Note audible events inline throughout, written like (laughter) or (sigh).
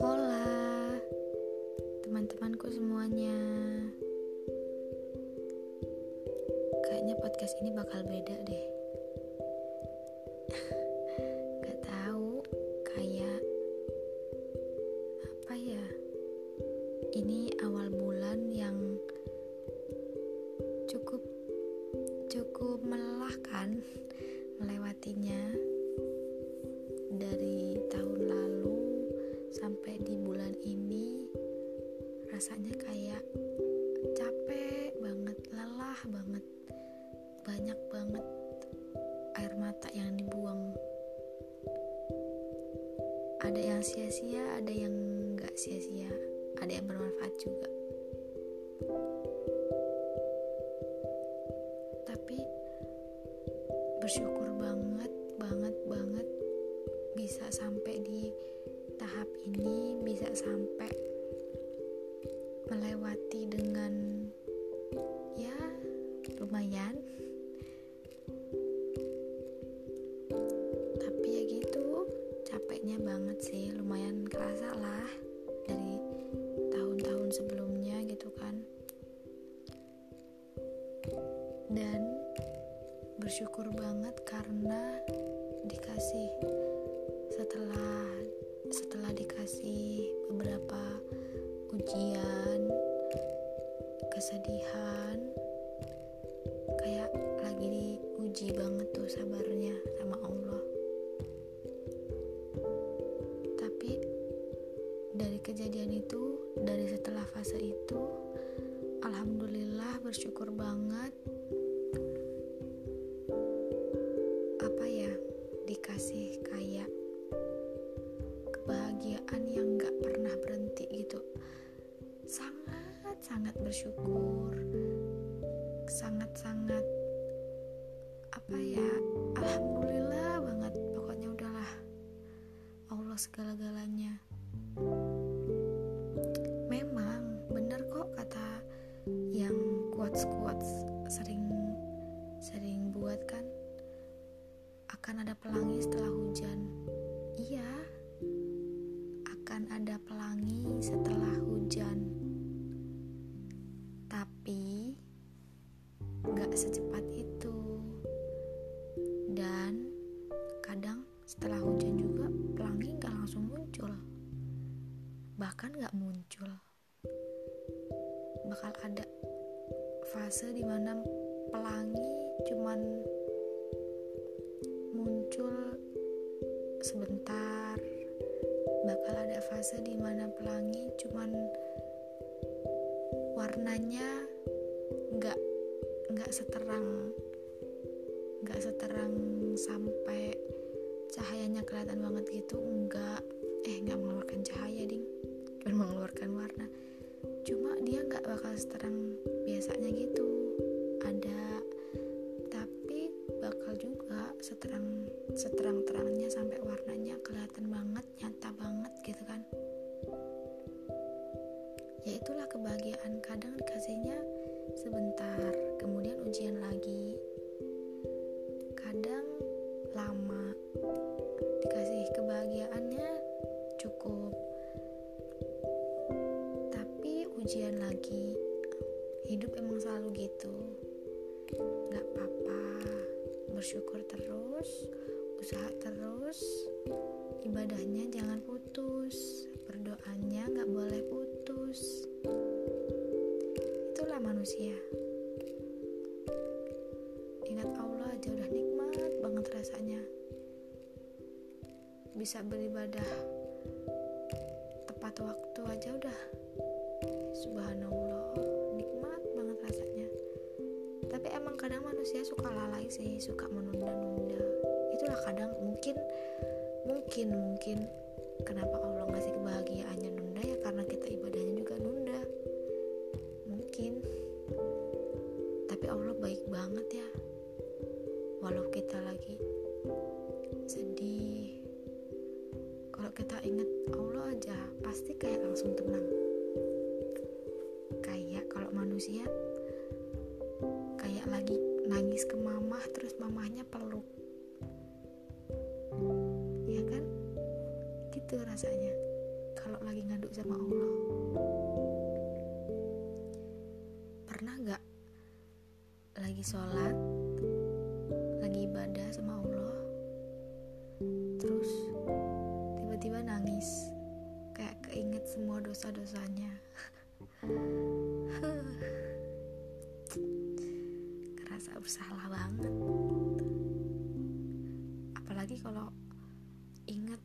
Hola teman-temanku semuanya. Kayaknya podcast ini bakal beda deh. (laughs) Gak tahu kayak apa ya? Ini awal bulan yang cukup cukup melelahkan (laughs) melewatinya bersyukur banget, banget, banget bisa sampai di tahap ini, bisa sampai melewati dengan ya lumayan. Tapi ya gitu, capeknya banget sih, lumayan kerasa lah dari tahun-tahun sebelumnya gitu kan. Dan bersyukur banget karena dikasih. Setelah setelah dikasih beberapa ujian kesedihan kayak lagi diuji banget tuh sabarnya sama Allah. Tapi dari kejadian itu dari setelah fase itu alhamdulillah bersyukur banget dikasih kayak kebahagiaan yang gak pernah berhenti gitu. Sangat sangat bersyukur. Sangat sangat apa ya alhamdulillah banget. Pokoknya udahlah. Allah segala-galanya. Memang bener kok kata yang quotes-quotes Bahkan gak muncul. Bakal ada fase di mana pelangi cuman muncul sebentar bakal ada fase di mana pelangi cuman warnanya nggak nggak seterang nggak seterang sampai cahayanya kelihatan banget gitu enggak eh nggak mengeluarkan seterang biasanya gitu. Ada tapi bakal juga seterang seterang terangnya sampai warnanya kelihatan banget nyata banget gitu kan. Ya itulah kebahagiaan kadang dikasihnya sebentar kemudian ujian lagi. Kadang lama dikasih kebahagiaannya cukup. Tapi ujian lagi bersyukur terus usaha terus ibadahnya jangan putus berdoanya nggak boleh putus. Itulah manusia. Ingat Allah aja udah nikmat banget rasanya. Bisa beribadah tepat waktu aja udah. Subhanallah kadang manusia suka lalai sih suka menunda-nunda. Itulah kadang mungkin mungkin mungkin kenapa Allah ngasih kebahagiaannya nunda ya karena kita ibadahnya juga nunda. Mungkin. Tapi Allah baik banget ya. Walau kita lagi sholat lagi ibadah sama Allah terus tiba-tiba nangis kayak keinget semua dosa-dosanya. (laughs) Kerasa bersalah banget. Apalagi kalau inget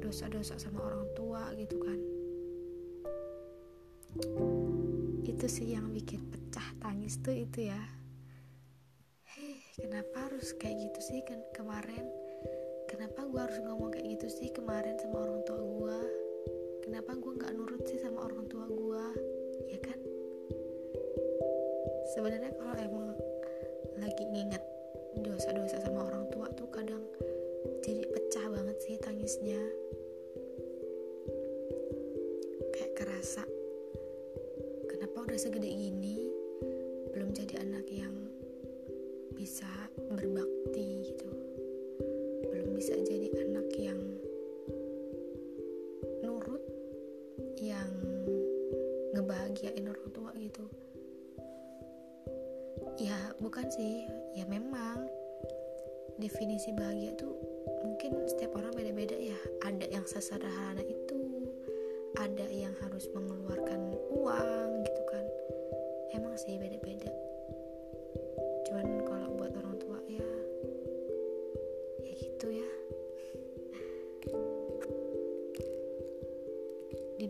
dosa-dosa sama orang tua gitu kan. Itu sih yang bikin tangis tuh itu ya. Heh kenapa harus kayak gitu sih kan kemarin? Kenapa gue harus ngomong kayak gitu sih kemarin sama orang tua gue kenapa gue nggak nurut sih sama orang tua gue ya kan? Sebenarnya kalau emang lagi nginget dosa-dosa sama orang tua tuh kadang jadi pecah banget sih tangisnya. Kayak kerasa kenapa udah segede gini anak yang bisa berbakti gitu. Belum bisa jadi anak yang nurut yang ngebahagiain orang tua gitu. Ya bukan sih. Ya memang definisi bahagia tuh mungkin setiap orang beda-beda ya. Ada yang sesederhana itu ada yang harus mengeluarkan uang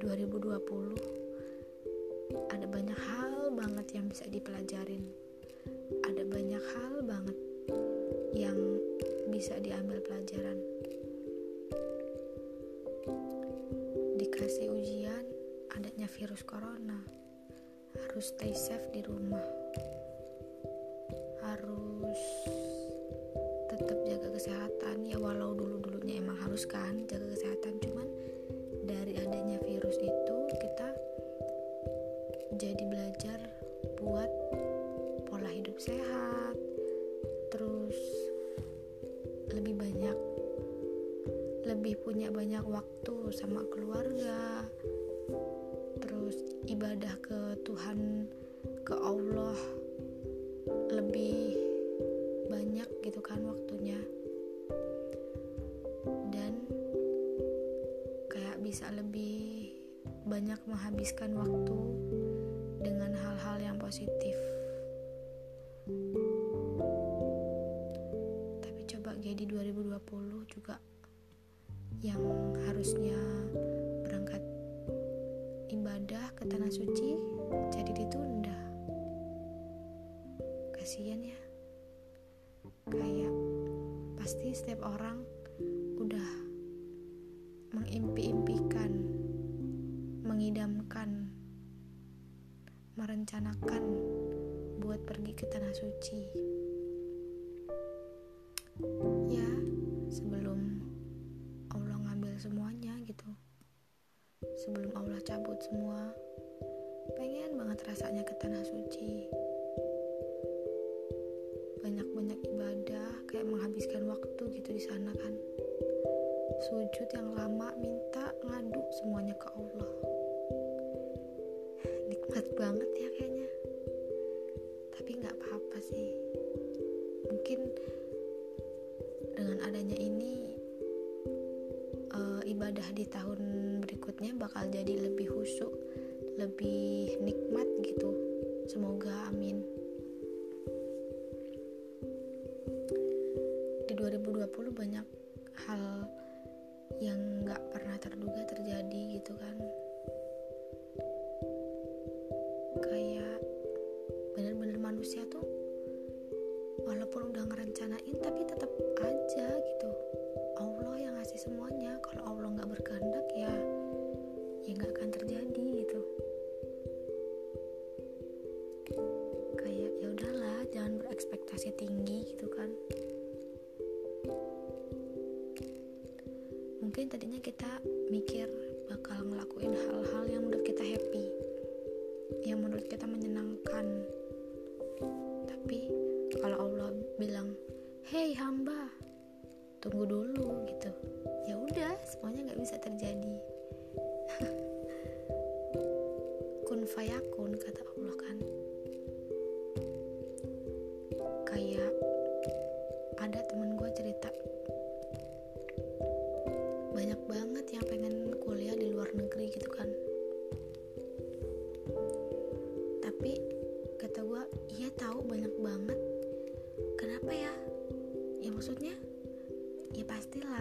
2020 ada banyak hal banget yang bisa dipelajarin. Ada banyak hal banget yang bisa diambil pelajaran. Dikasih ujian adanya virus corona. Harus stay safe di rumah. Harus tetap jaga kesehatan. Ya walau dulu dulunya emang harus kan jaga kesehatan cuman virus itu kita jadi belajar buat pola hidup sehat terus lebih banyak lebih punya banyak waktu sama keluarga terus ibadah ke Tuhan ke Allah lebih banyak gitu kan waktunya. Dan kayak bisa lebih banyak menghabiskan waktu dengan hal-hal yang positif. Tapi coba jadi 2020 juga yang harusnya berangkat ibadah ke tanah suci jadi ditunda. Kasihan ya. Kayak pasti setiap orang udah mengimpi-impikan mengidamkan merencanakan buat pergi ke tanah suci. Ya sebelum Allah ngambil semuanya gitu. Sebelum Allah cabut semua pengen banget rasanya ke tanah suci. Banyak-banyak ibadah kayak menghabiskan waktu gitu di sana kan. Sujud yang lama minta ngadu semuanya ke Allah nikmat banget ya kayaknya. Tapi nggak apa-apa sih. Mungkin dengan adanya ini uh, ibadah di tahun berikutnya bakal jadi lebih khusyuk lebih nikmat gitu. Semoga amin. Di 2020 banyak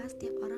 setiap orang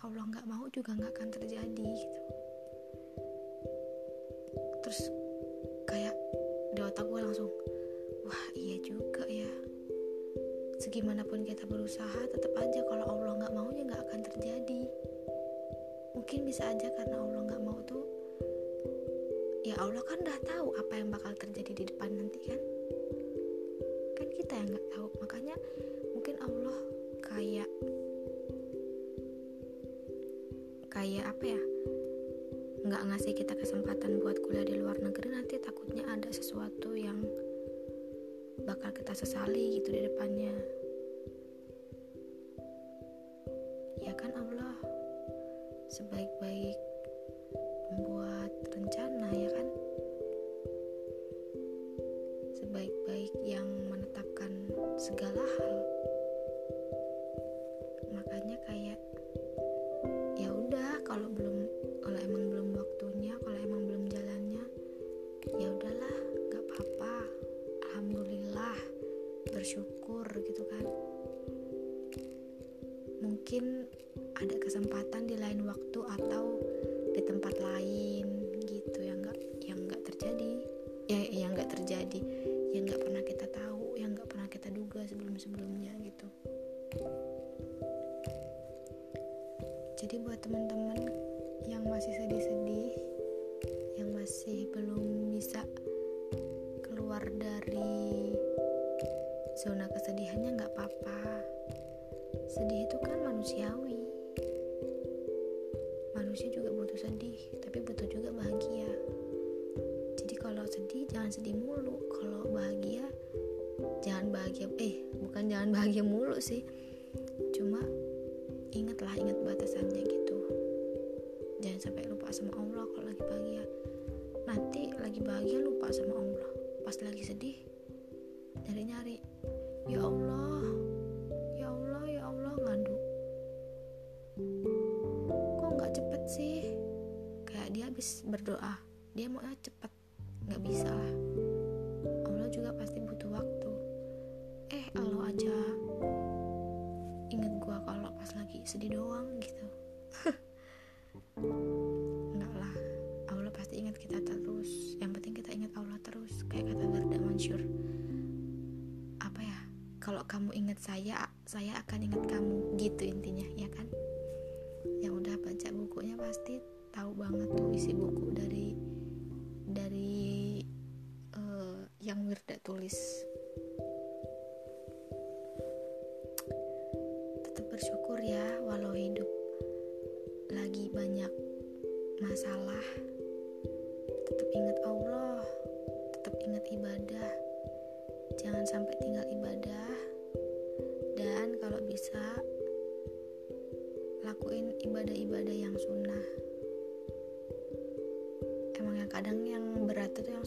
Allah nggak mau juga nggak akan terjadi gitu. Terus kayak di otak gue langsung wah iya juga ya. Segimanapun kita berusaha tetap aja kalau Allah nggak mau ya nggak akan terjadi. Mungkin bisa aja karena Allah nggak mau tuh ya Allah kan udah tahu apa yang bakal terjadi di depan nanti kan? Kan kita yang nggak tahu ngasih kita kesempatan buat kuliah di luar negeri nanti takutnya ada sesuatu yang bakal kita sesali gitu di depannya. Ya kan Allah sebaik-baik membuat rencana ya kan? Sebaik-baik yang menetapkan segala hal terjadi yang nggak pernah kita tahu yang nggak pernah kita duga sebelum sebelumnya gitu. Jadi buat teman-teman yang masih sedih-sedih yang masih belum bisa keluar dari zona kesedihannya nggak apa-apa. Sedih itu kan manusiawi. Manusia juga butuh sedih tapi butuh juga sedih jangan sedih mulu. Kalau bahagia jangan bahagia. Eh bukan jangan (laughs) bahagia mulu sih. Cuma ingatlah ingat batasannya gitu. Jangan sampai lupa sama Allah kalau lagi bahagia. Nanti lagi bahagia lupa sama Allah. Pas lagi sedih nyari-nyari. Ya Allah ya Allah ya Allah ngadu. Kok nggak cepet sih? Kayak dia habis berdoa. Dia mau cepet nggak bisa lah. Allah juga pasti butuh waktu. Eh Allah aja inget gua kalau pas lagi sedih doang gitu. (laughs) Enggak lah. Allah pasti ingat kita terus. Yang penting kita ingat Allah terus. Kayak kata Garda Mansur. Apa ya? Kalau kamu ingat saya saya akan ingat kamu. Gitu intinya ya kan? Yang udah baca bukunya pasti tahu banget tuh isi buku dari dari yang Wirda tulis. Tetap bersyukur ya walau hidup lagi banyak masalah. Tetap ingat Allah tetap ingat ibadah. Jangan sampai tinggal ibadah. Dan kalau bisa lakuin ibadah-ibadah yang sunnah. Emang yang kadang yang berat itu yang